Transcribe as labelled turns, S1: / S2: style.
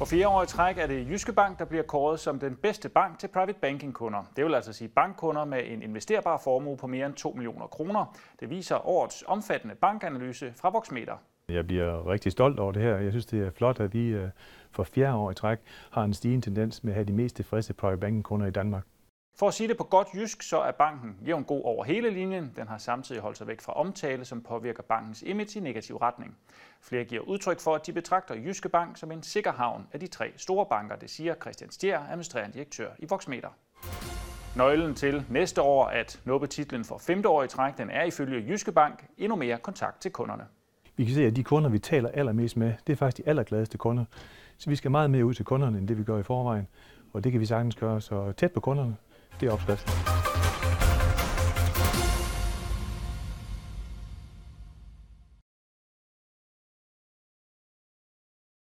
S1: For fire år i træk er det Jyske Bank, der bliver kåret som den bedste bank til private banking kunder. Det vil altså sige bankkunder med en investerbar formue på mere end 2 millioner kroner. Det viser årets omfattende bankanalyse fra Voxmeter.
S2: Jeg bliver rigtig stolt over det her. Jeg synes, det er flot, at vi øh, for fjerde år i træk har en stigende tendens med at have de mest tilfredse private banking kunder i Danmark.
S1: For at sige det på godt jysk, så er banken jævn god over hele linjen. Den har samtidig holdt sig væk fra omtale, som påvirker bankens image i negativ retning. Flere giver udtryk for, at de betragter Jyske Bank som en sikker havn af de tre store banker, det siger Christian Stier, administrerende direktør i Voxmeter. Nøglen til næste år at nå titlen for femte år i træk, den er ifølge Jyske Bank endnu mere kontakt til kunderne.
S2: Vi kan se, at de kunder, vi taler allermest med, det er faktisk de allergladeste kunder. Så vi skal meget mere ud til kunderne, end det vi gør i forvejen. Og det kan vi sagtens gøre så tæt på kunderne. Det er opskriften.